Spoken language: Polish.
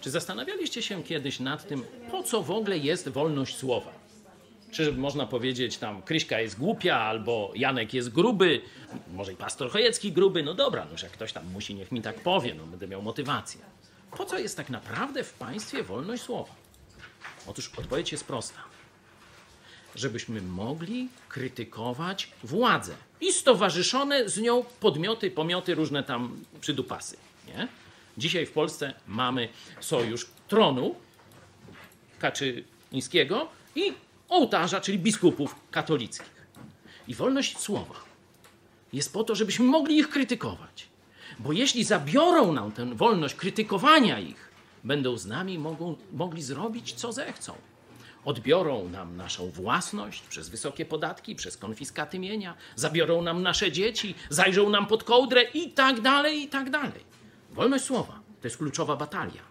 Czy zastanawialiście się kiedyś nad tym, po co w ogóle jest wolność słowa? Czy można powiedzieć tam Kryśka jest głupia, albo Janek jest gruby, może i pastor Chojecki gruby, no dobra, no, jak ktoś tam musi, niech mi tak powie, no będę miał motywację. Po co jest tak naprawdę w państwie wolność słowa? Otóż odpowiedź jest prosta. Żebyśmy mogli krytykować władzę i stowarzyszone z nią podmioty, pomioty, różne tam przydupasy. Nie? Dzisiaj w Polsce mamy sojusz tronu Kaczyńskiego i ołtarza, czyli biskupów katolickich. I wolność słowa jest po to, żebyśmy mogli ich krytykować. Bo jeśli zabiorą nam tę wolność krytykowania ich, będą z nami mogą, mogli zrobić, co zechcą. Odbiorą nam naszą własność przez wysokie podatki, przez konfiskaty mienia, zabiorą nam nasze dzieci, zajrzą nam pod kołdrę i tak dalej, i tak dalej. Wolność słowa to jest kluczowa batalia.